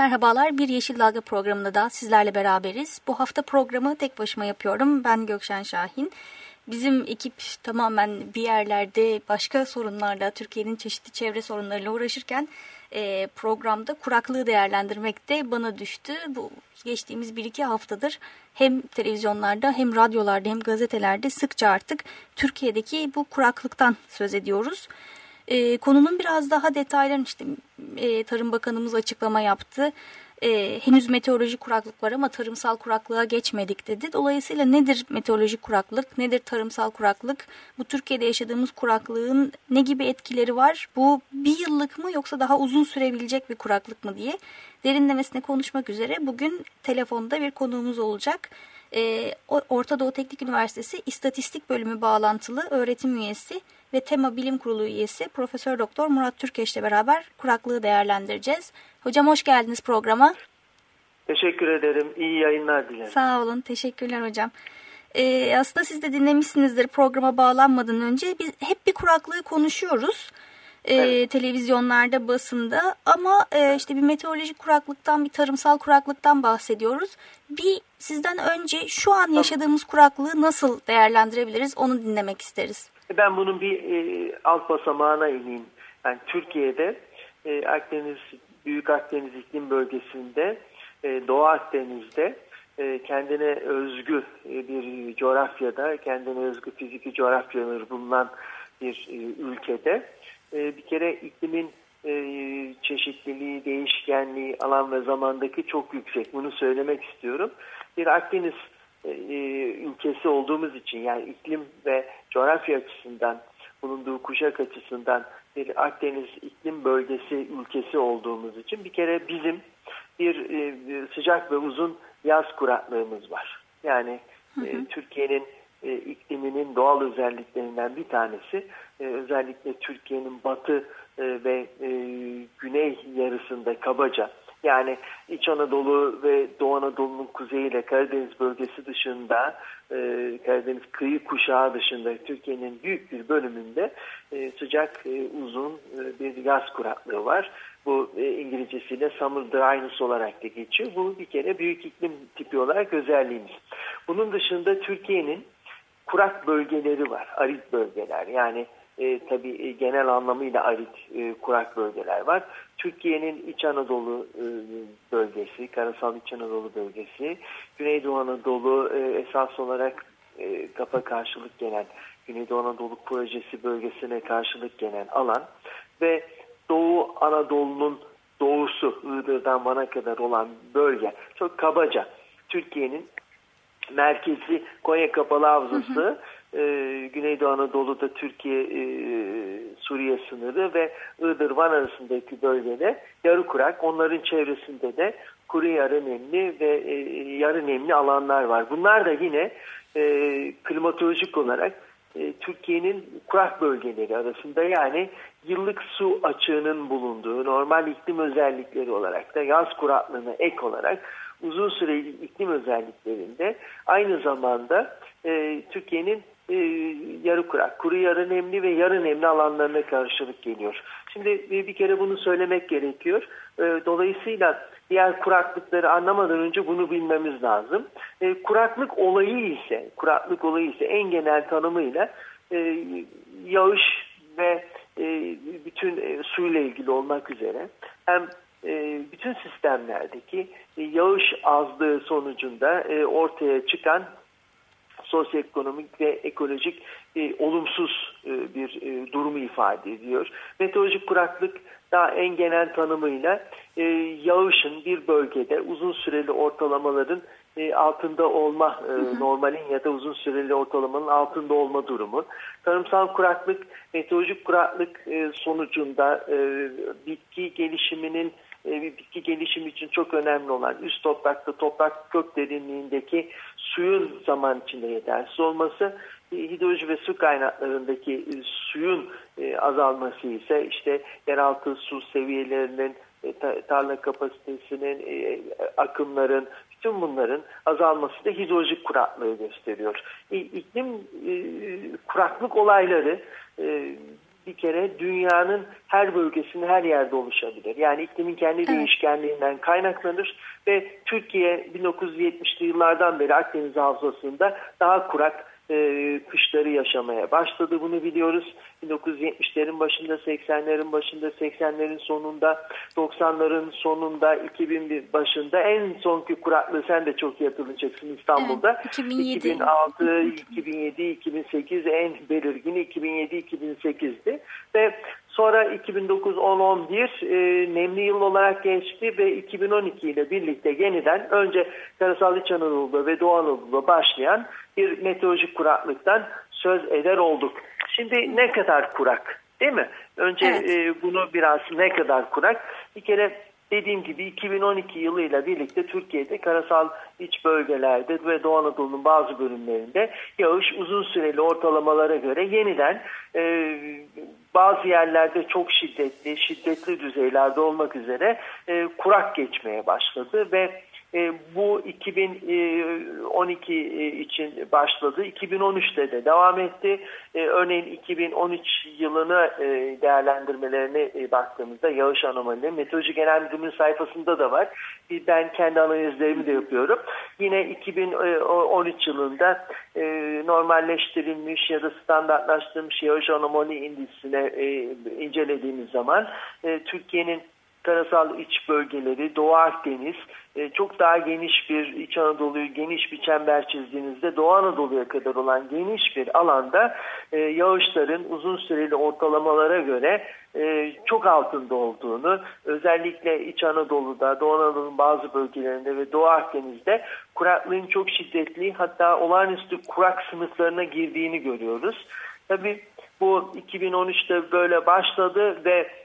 Merhabalar, Bir Yeşil Dalga programında da sizlerle beraberiz. Bu hafta programı tek başıma yapıyorum. Ben Gökşen Şahin. Bizim ekip tamamen bir yerlerde başka sorunlarla, Türkiye'nin çeşitli çevre sorunlarıyla uğraşırken e, programda kuraklığı değerlendirmek de bana düştü. Bu geçtiğimiz bir iki haftadır hem televizyonlarda hem radyolarda hem gazetelerde sıkça artık Türkiye'deki bu kuraklıktan söz ediyoruz. E, konunun biraz daha detaylarını işte e, Tarım Bakanımız açıklama yaptı. E, henüz meteorolojik kuraklık var ama tarımsal kuraklığa geçmedik dedi. Dolayısıyla nedir meteorolojik kuraklık, nedir tarımsal kuraklık? Bu Türkiye'de yaşadığımız kuraklığın ne gibi etkileri var? Bu bir yıllık mı yoksa daha uzun sürebilecek bir kuraklık mı diye derinlemesine konuşmak üzere bugün telefonda bir konuğumuz olacak. E, Orta Doğu Teknik Üniversitesi İstatistik Bölümü bağlantılı öğretim üyesi ve Tema Bilim Kurulu üyesi Profesör Doktor Murat Türkeş ile beraber kuraklığı değerlendireceğiz. Hocam hoş geldiniz programa. Teşekkür ederim. İyi yayınlar dilerim. Sağ olun. Teşekkürler hocam. Ee, aslında siz de dinlemişsinizdir programa bağlanmadan önce. Biz hep bir kuraklığı konuşuyoruz. Ee, evet. televizyonlarda, basında ama e, işte bir meteorolojik kuraklıktan, bir tarımsal kuraklıktan bahsediyoruz. Bir sizden önce şu an yaşadığımız kuraklığı nasıl değerlendirebiliriz onu dinlemek isteriz. Ben bunun bir e, alt basamağına ineyim. Yani Türkiye'de e, Akdeniz, Büyük Akdeniz iklim bölgesinde, e, Doğu Akdeniz'de e, kendine özgü e, bir coğrafyada, kendine özgü fiziki coğrafyaları bulunan bir e, ülkede e, bir kere iklimin e, çeşitliliği, değişkenliği, alan ve zamandaki çok yüksek. Bunu söylemek istiyorum. Bir Akdeniz e, ülkesi olduğumuz için yani iklim ve coğrafya açısından bulunduğu kuşak açısından bir Akdeniz iklim bölgesi ülkesi olduğumuz için bir kere bizim bir e, sıcak ve uzun yaz kuraklığımız var. Yani e, Türkiye'nin e, ikliminin doğal özelliklerinden bir tanesi e, özellikle Türkiye'nin batı e, ve e, güney yarısında kabaca yani İç Anadolu ve Doğu Anadolu'nun kuzeyiyle Karadeniz bölgesi dışında, e, Karadeniz kıyı kuşağı dışında Türkiye'nin büyük bir bölümünde e, sıcak, e, uzun e, bir yaz kuraklığı var. Bu e, İngilizcesiyle summer dryness olarak da geçiyor. Bu bir kere büyük iklim tipi olarak özelliğimiz. Bunun dışında Türkiye'nin kurak bölgeleri var, arit bölgeler. Yani e, tabii e, genel anlamıyla arit e, kurak bölgeler var. Türkiye'nin İç Anadolu e, bölgesi, karasal İç Anadolu bölgesi, Güneydoğu Anadolu e, esas olarak e, kafa karşılık gelen Güneydoğu Anadolu projesi bölgesine karşılık gelen alan ve Doğu Anadolu'nun doğusu Iğdır'dan Van'a kadar olan bölge çok kabaca Türkiye'nin merkezi Konya Kapalı Havzası hı hı e, Güneydoğu Anadolu'da Türkiye e, Suriye sınırı ve Iğdır arasındaki bölgede yarı kurak onların çevresinde de kuru yarı nemli ve e, yarı nemli alanlar var. Bunlar da yine e, klimatolojik olarak e, Türkiye'nin kurak bölgeleri arasında yani yıllık su açığının bulunduğu normal iklim özellikleri olarak da yaz kuraklığına ek olarak uzun süreli iklim özelliklerinde aynı zamanda e, Türkiye'nin e, yarı kurak, kuru yarı nemli ve yarı nemli alanlarına karşılık geliyor. Şimdi e, bir kere bunu söylemek gerekiyor. E, dolayısıyla diğer kuraklıkları anlamadan önce bunu bilmemiz lazım. E, kuraklık olayı ise, kuraklık olayı ise en genel tanımıyla e, yağış ve e, bütün e, suyla ilgili olmak üzere hem e, bütün sistemlerdeki e, yağış azlığı sonucunda e, ortaya çıkan sosyoekonomik ve ekolojik e, olumsuz e, bir e, durumu ifade ediyor. Meteorolojik kuraklık daha en genel tanımıyla e, yağışın bir bölgede uzun süreli ortalamaların e, altında olma e, normalin ya da uzun süreli ortalamanın altında olma durumu. Tarımsal kuraklık, meteorolojik kuraklık e, sonucunda e, bitki gelişiminin e, bir bitki gelişimi için çok önemli olan üst toprakta toprak kök derinliğindeki suyun zaman içinde yetersiz olması e, hidroloji ve su kaynaklarındaki e, suyun azalması ise işte yeraltı su seviyelerinin tarla kapasitesinin akımların bütün bunların azalması da hidrolojik kuraklığı gösteriyor. İklim kuraklık olayları bir kere dünyanın her bölgesinde her yerde oluşabilir. Yani iklimin kendi evet. değişkenliğinden kaynaklanır ve Türkiye 1970'li yıllardan beri Akdeniz havzasında daha kurak e, kışları yaşamaya başladı. Bunu biliyoruz. 1970'lerin başında, 80'lerin başında, 80'lerin sonunda, 90'ların sonunda, 2001 başında en sonki kuraklığı sen de çok iyi hatırlayacaksın İstanbul'da. Evet, 2007. 2006, 2007, 2008 en belirgin 2007-2008'di. Ve Sonra 2009-10-11 e, nemli yıl olarak geçti ve 2012 ile birlikte yeniden önce Karasal İç Anadolu'da ve Doğu Anadolu'da başlayan bir meteorolojik kuraklıktan söz eder olduk. Şimdi ne kadar kurak değil mi? Önce evet. e, bunu biraz ne kadar kurak? Bir kere dediğim gibi 2012 yılıyla birlikte Türkiye'de karasal iç bölgelerde ve Doğu Anadolu'nun bazı bölümlerinde yağış uzun süreli ortalamalara göre yeniden e, bazı yerlerde çok şiddetli, şiddetli düzeylerde olmak üzere e, kurak geçmeye başladı ve e, bu 2012 e, için başladı. 2013'te de devam etti. E, örneğin 2013 yılını e, değerlendirmelerine e, baktığımızda yağış anomalileri Meteoroloji Genel Müdürlüğü'nün sayfasında da var. Ben kendi analizlerimi de yapıyorum. Yine 2013 yılında e, normalleştirilmiş ya da standartlaştırılmış yağış anomali indisine e, incelediğimiz zaman e, Türkiye'nin karasal iç bölgeleri, Doğu Akdeniz, e, çok daha geniş bir İç Anadolu'yu geniş bir çember çizdiğinizde Doğu Anadolu'ya kadar olan geniş bir alanda e, yağışların uzun süreli ortalamalara göre e, çok altında olduğunu, özellikle İç Anadolu'da, Doğu Anadolu'nun bazı bölgelerinde ve Doğu Akdeniz'de kuraklığın çok şiddetli hatta olağanüstü kurak sınıflarına girdiğini görüyoruz. Tabii bu 2013'te böyle başladı ve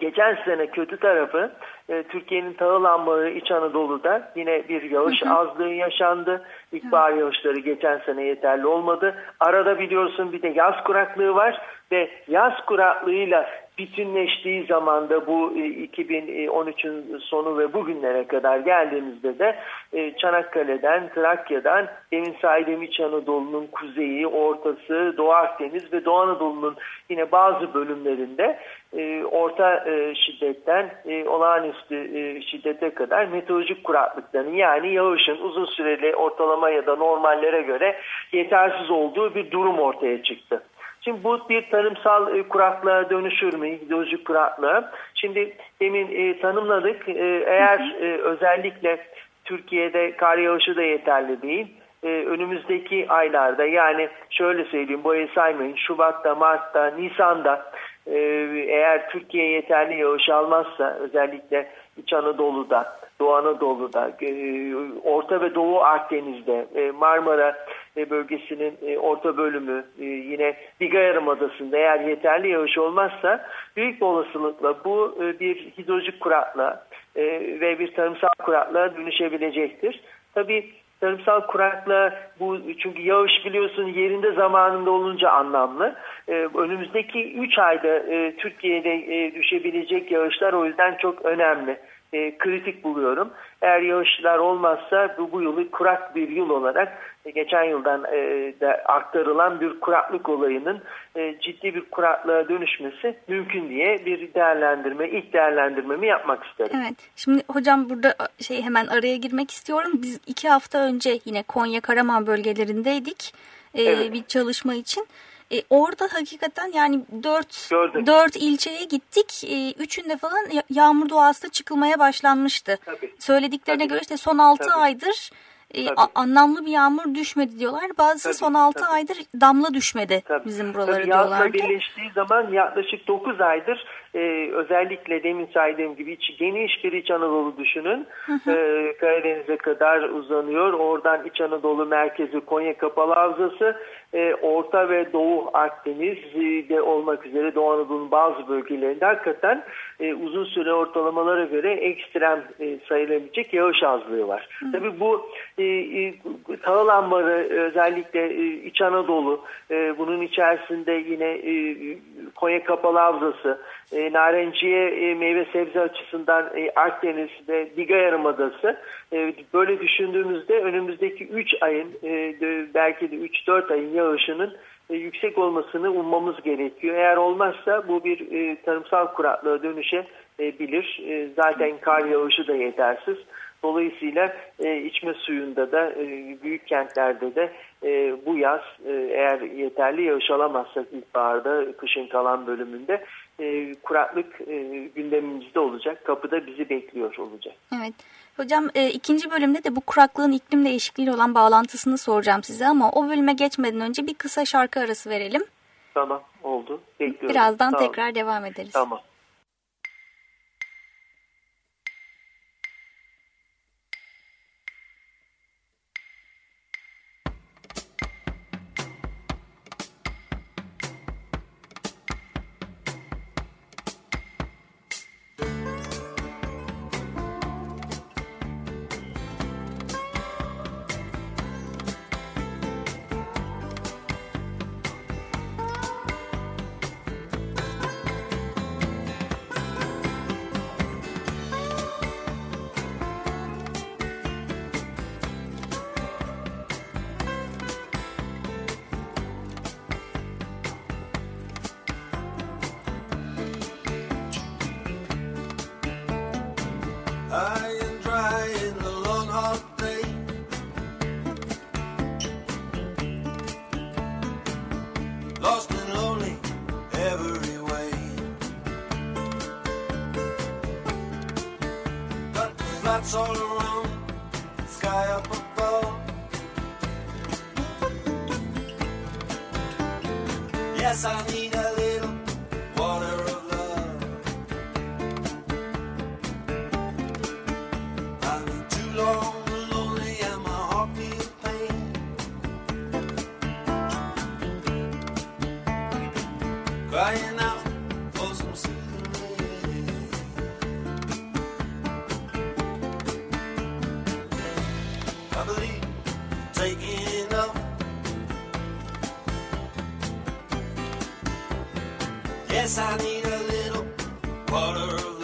Geçen sene kötü tarafı e, Türkiye'nin tahıl ambarı İç Anadolu'da yine bir yağış hı hı. azlığı yaşandı. İlkbahar hı. yağışları geçen sene yeterli olmadı. Arada biliyorsun bir de yaz kuraklığı var ve yaz kuraklığıyla bütünleştiği zamanda bu 2013'ün e, sonu ve bugünlere kadar geldiğimizde de e, Çanakkale'den, Trakya'dan, demin saydığım İç Anadolu'nun kuzeyi, ortası, Doğu Akdeniz ve Doğu Anadolu'nun yine bazı bölümlerinde e, orta şiddetten olağanüstü şiddete kadar meteorolojik kuraklıkların yani yağışın uzun süreli ortalama ya da normallere göre yetersiz olduğu bir durum ortaya çıktı. Şimdi bu bir tarımsal e, kuraklığa dönüşür mü? Hidrolojik kuraklığa. Şimdi demin e, tanımladık. E, eğer e, özellikle Türkiye'de kar yağışı da yeterli değil. E, önümüzdeki aylarda yani şöyle söyleyeyim bu ayı saymayın. Şubat'ta, Mart'ta, Nisan'da e, eğer Türkiye yeterli yağış almazsa özellikle İç Anadolu'da, Doğu Anadolu'da, e, Orta ve Doğu Akdeniz'de, e, Marmara bölgesinin orta bölümü, yine Biga Yarımadası'nda eğer yeterli yağış olmazsa büyük bir olasılıkla bu bir hidrolojik kurakla ve bir tarımsal kurakla dönüşebilecektir. Tabii tarımsal kurakla bu çünkü yağış biliyorsun yerinde zamanında olunca anlamlı. Önümüzdeki 3 ayda e, Türkiye'de e, düşebilecek yağışlar o yüzden çok önemli. E, kritik buluyorum. Eğer yağışlar olmazsa bu, bu yılı kurak bir yıl olarak e, geçen yıldan e, de aktarılan bir kuraklık olayının e, ciddi bir kuraklığa dönüşmesi mümkün diye bir değerlendirme, ilk değerlendirmemi yapmak isterim. Evet. Şimdi hocam burada şey hemen araya girmek istiyorum. Biz iki hafta önce yine Konya Karaman bölgelerindeydik e, evet. bir çalışma için. E, orada hakikaten yani dört, dört ilçeye gittik. E, üçünde falan yağmur doğası çıkılmaya başlanmıştı. Tabii. Söylediklerine Tabii. göre işte son altı Tabii. aydır e, anlamlı bir yağmur düşmedi diyorlar. Bazı tabii, son 6 tabii. aydır damla düşmedi tabii. bizim buraları tabii, diyorlardı. Yazla birleştiği zaman yaklaşık 9 aydır e, özellikle demin saydığım gibi iç, geniş bir İç Anadolu düşünün. E, Karadeniz'e kadar uzanıyor. Oradan İç Anadolu merkezi Konya Kapalı Havzası, e, Orta ve Doğu Akdeniz'de olmak üzere Doğu Anadolu'nun bazı bölgelerinde hakikaten e, uzun süre ortalamalara göre ekstrem e, sayılabilecek yağış azlığı var. Hı. Tabii bu e, e, tahıl ambarı özellikle e, İç Anadolu, e, bunun içerisinde yine e, Konya Kapalı Havzası, e, narenciye e, meyve sebze açısından e, Akdeniz ve Diga Yarımadası e, böyle düşündüğümüzde önümüzdeki 3 ayın e, belki de 3-4 ayın yağışının e, yüksek olmasını ummamız gerekiyor. Eğer olmazsa bu bir e, tarımsal kuraklığa dönüşebilir. E, zaten kar yağışı da yetersiz. Dolayısıyla e, içme suyunda da e, büyük kentlerde de e, bu yaz e, eğer yeterli yağış alamazsak ilkbaharda kışın kalan bölümünde e, kuraklık e, gündemimizde olacak. Kapıda bizi bekliyor olacak. Evet. Hocam e, ikinci bölümde de bu kuraklığın iklim değişikliğiyle olan bağlantısını soracağım size ama o bölüme geçmeden önce bir kısa şarkı arası verelim. Tamam oldu. Bekliyorum. Birazdan tamam. tekrar devam ederiz. Tamam. high and dry in the long hot day. Lost and lonely every way. The flats all. Yes, I need a little water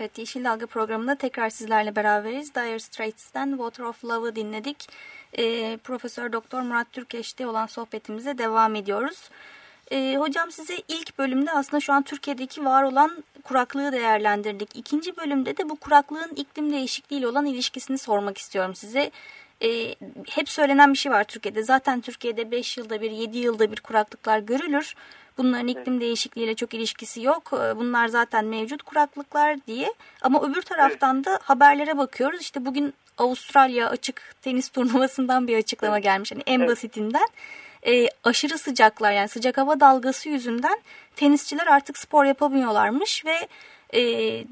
Evet Yeşil Dalga programında tekrar sizlerle beraberiz. Dire Straits'ten Water of Love'ı dinledik. Ee, Profesör Doktor Murat Türkeş'te olan sohbetimize devam ediyoruz. Ee, hocam size ilk bölümde aslında şu an Türkiye'deki var olan kuraklığı değerlendirdik. İkinci bölümde de bu kuraklığın iklim değişikliğiyle olan ilişkisini sormak istiyorum size. Ee, hep söylenen bir şey var Türkiye'de. Zaten Türkiye'de 5 yılda bir, 7 yılda bir kuraklıklar görülür. Bunların iklim değişikliğiyle çok ilişkisi yok. Ee, Bunlar zaten mevcut kuraklıklar diye. Ama öbür taraftan da haberlere bakıyoruz. İşte bugün Avustralya açık tenis turnuvasından bir açıklama gelmiş. Hani en basitinden e, aşırı sıcaklar yani sıcak hava dalgası yüzünden tenisçiler artık spor yapamıyorlarmış ve e,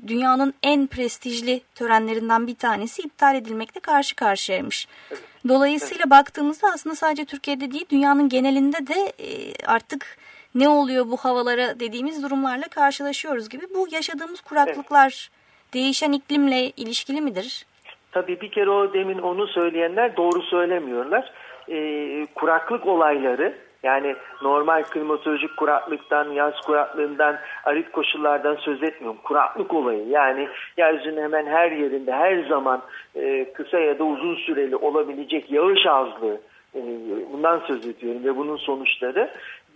dünyanın en prestijli törenlerinden bir tanesi iptal edilmekle karşı karşıyaymış. Dolayısıyla baktığımızda aslında sadece Türkiye'de değil dünyanın genelinde de e, artık ne oluyor bu havalara dediğimiz durumlarla karşılaşıyoruz gibi. Bu yaşadığımız kuraklıklar değişen iklimle ilişkili midir? Tabii bir kere o demin onu söyleyenler doğru söylemiyorlar. Ee, kuraklık olayları yani normal klimatolojik kuraklıktan, yaz kuraklığından, arit koşullardan söz etmiyorum. Kuraklık olayı yani yeryüzünün hemen her yerinde her zaman e, kısa ya da uzun süreli olabilecek yağış azlığı e, bundan söz ediyorum ve bunun sonuçları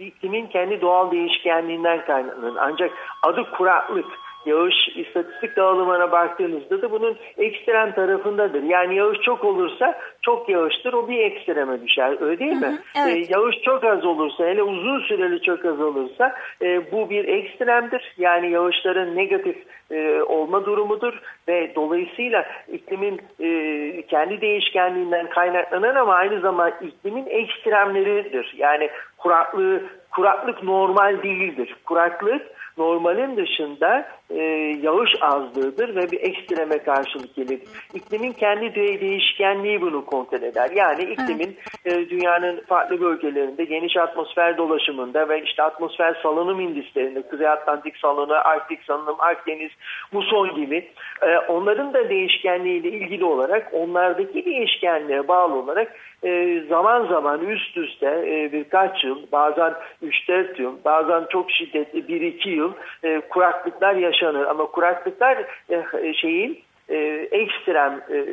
iklimin kendi doğal değişkenliğinden kaynaklanır. Ancak adı kuraklık yağış istatistik dağılımına baktığınızda da bunun ekstrem tarafındadır. Yani yağış çok olursa çok yağıştır o bir ekstreme düşer öyle değil mi? evet. Ee, yağış çok az olursa hele uzun süreli çok az olursa e, bu bir ekstremdir. Yani yağışların negatif e, olma durumudur ve dolayısıyla iklimin e, kendi değişkenliğinden kaynaklanan ama aynı zamanda iklimin ekstremleridir. Yani kuraklığı kuraklık normal değildir. Kuraklık normalin dışında e, yağış azlığıdır ve bir ekstreme karşılık gelir. İklimin kendi de- değişkenliği bunu kontrol eder. Yani iklimin e, dünyanın farklı bölgelerinde geniş atmosfer dolaşımında ve işte atmosfer salınım indislerinde Kuzey Atlantik salınımı, Arktik salınım, Akdeniz, muson gibi e, onların da değişkenliğiyle ilgili olarak onlardaki değişkenliğe bağlı olarak e, zaman zaman üst üste e, birkaç yıl bazen 3-4 yıl bazen çok şiddetli 1-2 yıl e, kuraklıklar yaşanır ama kuraklıklar e, şeyin e, ekstrem e,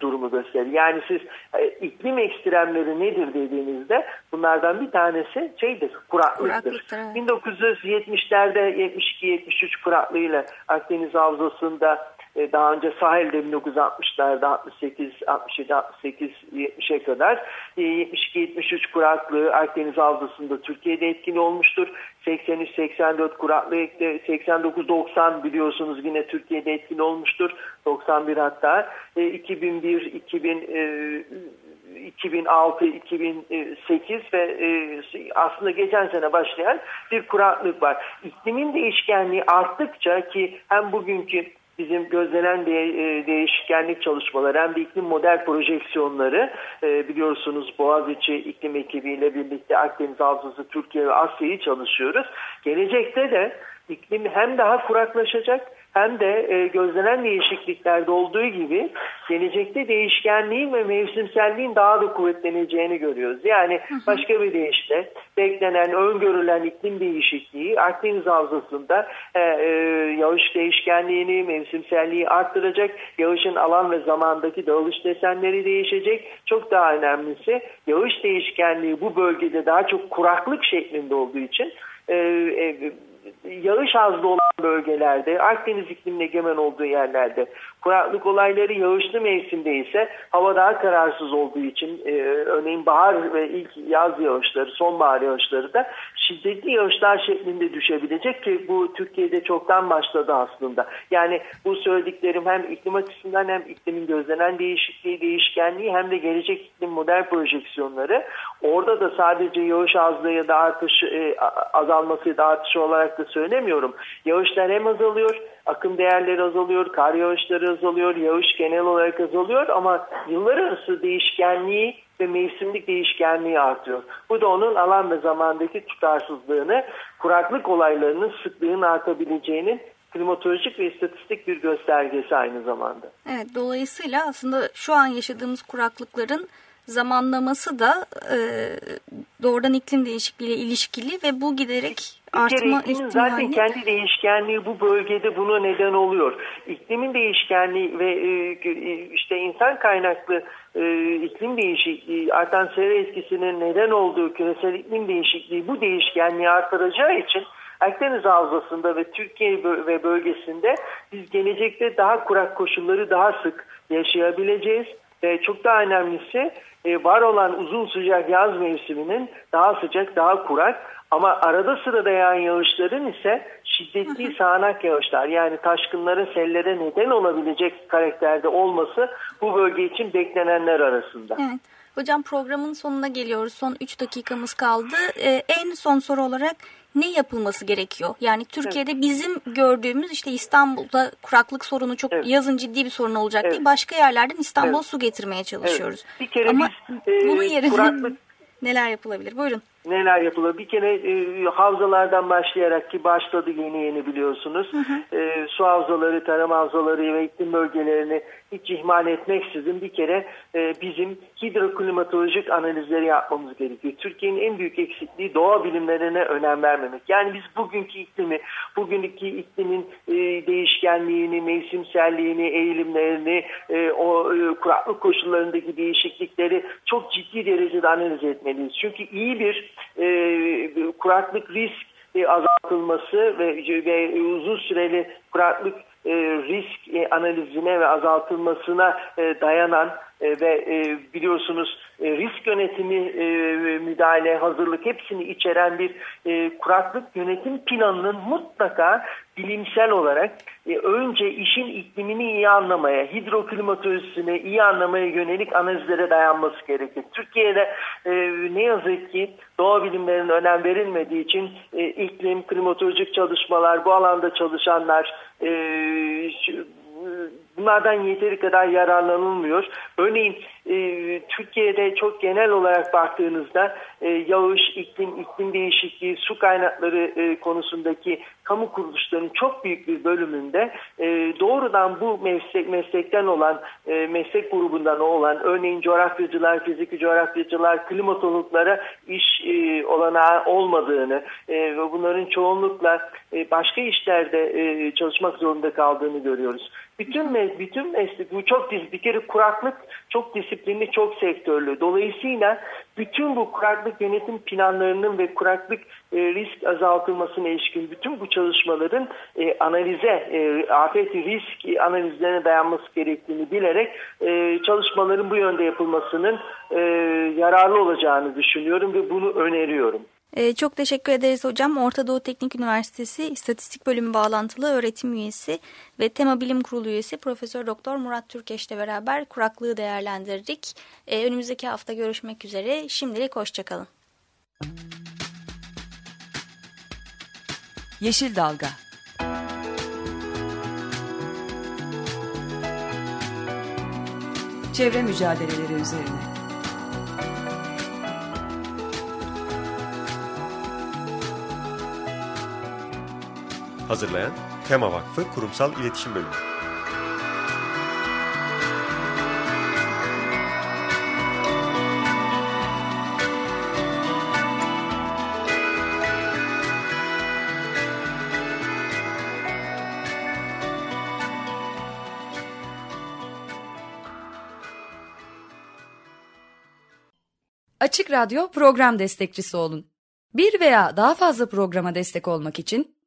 durumu gösterir. Yani siz e, iklim ekstremleri nedir dediğinizde bunlardan bir tanesi şeydir kuraklıktır. Kuraklıktır, evet. 1970'lerde 72-73 kuraklığıyla Akdeniz Havzası'nda e, daha önce sahilde 1960'larda 68, 67, 68, 70'e kadar e, 72-73 kuraklığı Akdeniz Havzası'nda Türkiye'de etkili olmuştur. 83-84 kuraklığı 89-90 biliyorsunuz yine Türkiye'de etkili olmuştur. 91 hatta. E, 2001, 2000 e, 2006, 2008 ve e, aslında geçen sene başlayan bir kuraklık var. İklimin değişkenliği arttıkça ki hem bugünkü bizim gözlenen de, e, değişkenlik çalışmaları hem de iklim model projeksiyonları e, biliyorsunuz Boğaziçi iklim ekibiyle birlikte Akdeniz Havzası, Türkiye ve Asya'yı çalışıyoruz. Gelecekte de iklim hem daha kuraklaşacak hem de e, gözlenen değişikliklerde olduğu gibi gelecekte değişkenliğin ve mevsimselliğin daha da kuvvetleneceğini görüyoruz. Yani başka bir deyişle beklenen, öngörülen iklim değişikliği Akdeniz Havzası'nda e, e, yağış değişkenliğini, mevsimselliği arttıracak. Yağışın alan ve zamandaki dağılış desenleri değişecek. Çok daha önemlisi yağış değişkenliği bu bölgede daha çok kuraklık şeklinde olduğu için e, e, yağış azlı olan bölgelerde, Akdeniz iklimine egemen olduğu yerlerde, kuraklık olayları yağışlı mevsimde ise hava daha kararsız olduğu için e, örneğin bahar ve ilk yaz yağışları, sonbahar yağışları da şiddetli yağışlar şeklinde düşebilecek ki bu Türkiye'de çoktan başladı aslında. Yani bu söylediklerim hem iklim açısından hem iklimin gözlenen değişikliği, değişkenliği hem de gelecek iklim model projeksiyonları orada da sadece yağış azlığı ya da artış e, azalması ya da artışı olarak da söylemiyorum. Yağışlar hem azalıyor, akım değerleri azalıyor, kar yağışları azalıyor, yağış genel olarak azalıyor ama yıllar arası değişkenliği ve mevsimlik değişkenliği artıyor. Bu da onun alan ve zamandaki tutarsızlığını, kuraklık olaylarının sıklığının artabileceğinin klimatolojik ve istatistik bir göstergesi aynı zamanda. Evet, dolayısıyla aslında şu an yaşadığımız kuraklıkların zamanlaması da e, doğrudan iklim değişikliğiyle ilişkili ve bu giderek artma ihtimali. Zaten kendi değişkenliği bu bölgede buna neden oluyor. İklimin değişkenliği ve e, işte insan kaynaklı e, iklim değişikliği, artan sera etkisinin neden olduğu küresel iklim değişikliği bu değişkenliği artıracağı için Akdeniz Havzası'nda ve Türkiye ve bölgesinde biz gelecekte daha kurak koşulları daha sık yaşayabileceğiz. Ve çok daha önemlisi e, var olan uzun sıcak yaz mevsiminin daha sıcak, daha kurak ama arada sırada yağan yağışların ise şiddetli sağanak yağışlar yani taşkınlara, sellere neden olabilecek karakterde olması bu bölge için beklenenler arasında. Evet. Hocam programın sonuna geliyoruz. Son 3 dakikamız kaldı. Ee, en son soru olarak ne yapılması gerekiyor? Yani Türkiye'de evet. bizim gördüğümüz işte İstanbul'da kuraklık sorunu çok evet. yazın ciddi bir sorun olacak evet. değil. Başka yerlerden İstanbul'a evet. su getirmeye çalışıyoruz. Evet. Bir kere Ama biz, bunun yerine kuraklık... neler yapılabilir? Buyurun neler yapılır? Bir kere e, havzalardan başlayarak ki başladı yeni yeni biliyorsunuz. Hı hı. E, su havzaları, tarım havzaları ve iklim bölgelerini hiç ihmal etmeksizin bir kere e, bizim hidroklimatolojik analizleri yapmamız gerekiyor. Türkiye'nin en büyük eksikliği doğa bilimlerine önem vermemek. Yani biz bugünkü iklimi, bugünkü iklimin e, değişkenliğini, mevsimselliğini, eğilimlerini, e, o e, kuraklık koşullarındaki değişiklikleri çok ciddi derecede analiz etmeliyiz. Çünkü iyi bir e, kuraklık risk e, azaltılması ve, ve uzun süreli kuraklık e, risk e, analizine ve azaltılmasına e, dayanan ve biliyorsunuz risk yönetimi, müdahale, hazırlık hepsini içeren bir kuraklık yönetim planının mutlaka bilimsel olarak önce işin iklimini iyi anlamaya, hidroklimatolojisini iyi anlamaya yönelik analizlere dayanması gerekir. Türkiye'de ne yazık ki doğa bilimlerinin önem verilmediği için iklim, klimatolojik çalışmalar, bu alanda çalışanlar, e, bunlardan yeteri kadar yararlanılmıyor. Örneğin e, Türkiye'de çok genel olarak baktığınızda e, yağış, iklim, iklim değişikliği, su kaynakları e, konusundaki kamu kuruluşlarının çok büyük bir bölümünde e, doğrudan bu meslek meslekten olan e, meslek grubundan olan örneğin coğrafyacılar, fiziki coğrafyacılar, klimatologlara iş e, olanağı olmadığını e, ve bunların çoğunlukla e, başka işlerde e, çalışmak zorunda kaldığını görüyoruz. Bütün bütün meslek bu çok bir kere kuraklık çok disiplinli, çok sektörlü. Dolayısıyla bütün bu kuraklık yönetim planlarının ve kuraklık e, risk azaltılmasına ilişkin bütün bu çalışmaların e, analize, e, afet risk analizlerine dayanması gerektiğini bilerek e, çalışmaların bu yönde yapılmasının e, yararlı olacağını düşünüyorum ve bunu öneriyorum. E, çok teşekkür ederiz hocam. Orta Doğu Teknik Üniversitesi İstatistik Bölümü bağlantılı öğretim üyesi ve Tema Bilim Kurulu üyesi Profesör Doktor Murat Türkeş'le beraber kuraklığı değerlendirdik. E, önümüzdeki hafta görüşmek üzere. Şimdilik hoşçakalın. Yeşil Dalga Çevre Mücadeleleri Üzerine Hazırlayan Tema Vakfı Kurumsal İletişim Bölümü. Açık Radyo program destekçisi olun. Bir veya daha fazla programa destek olmak için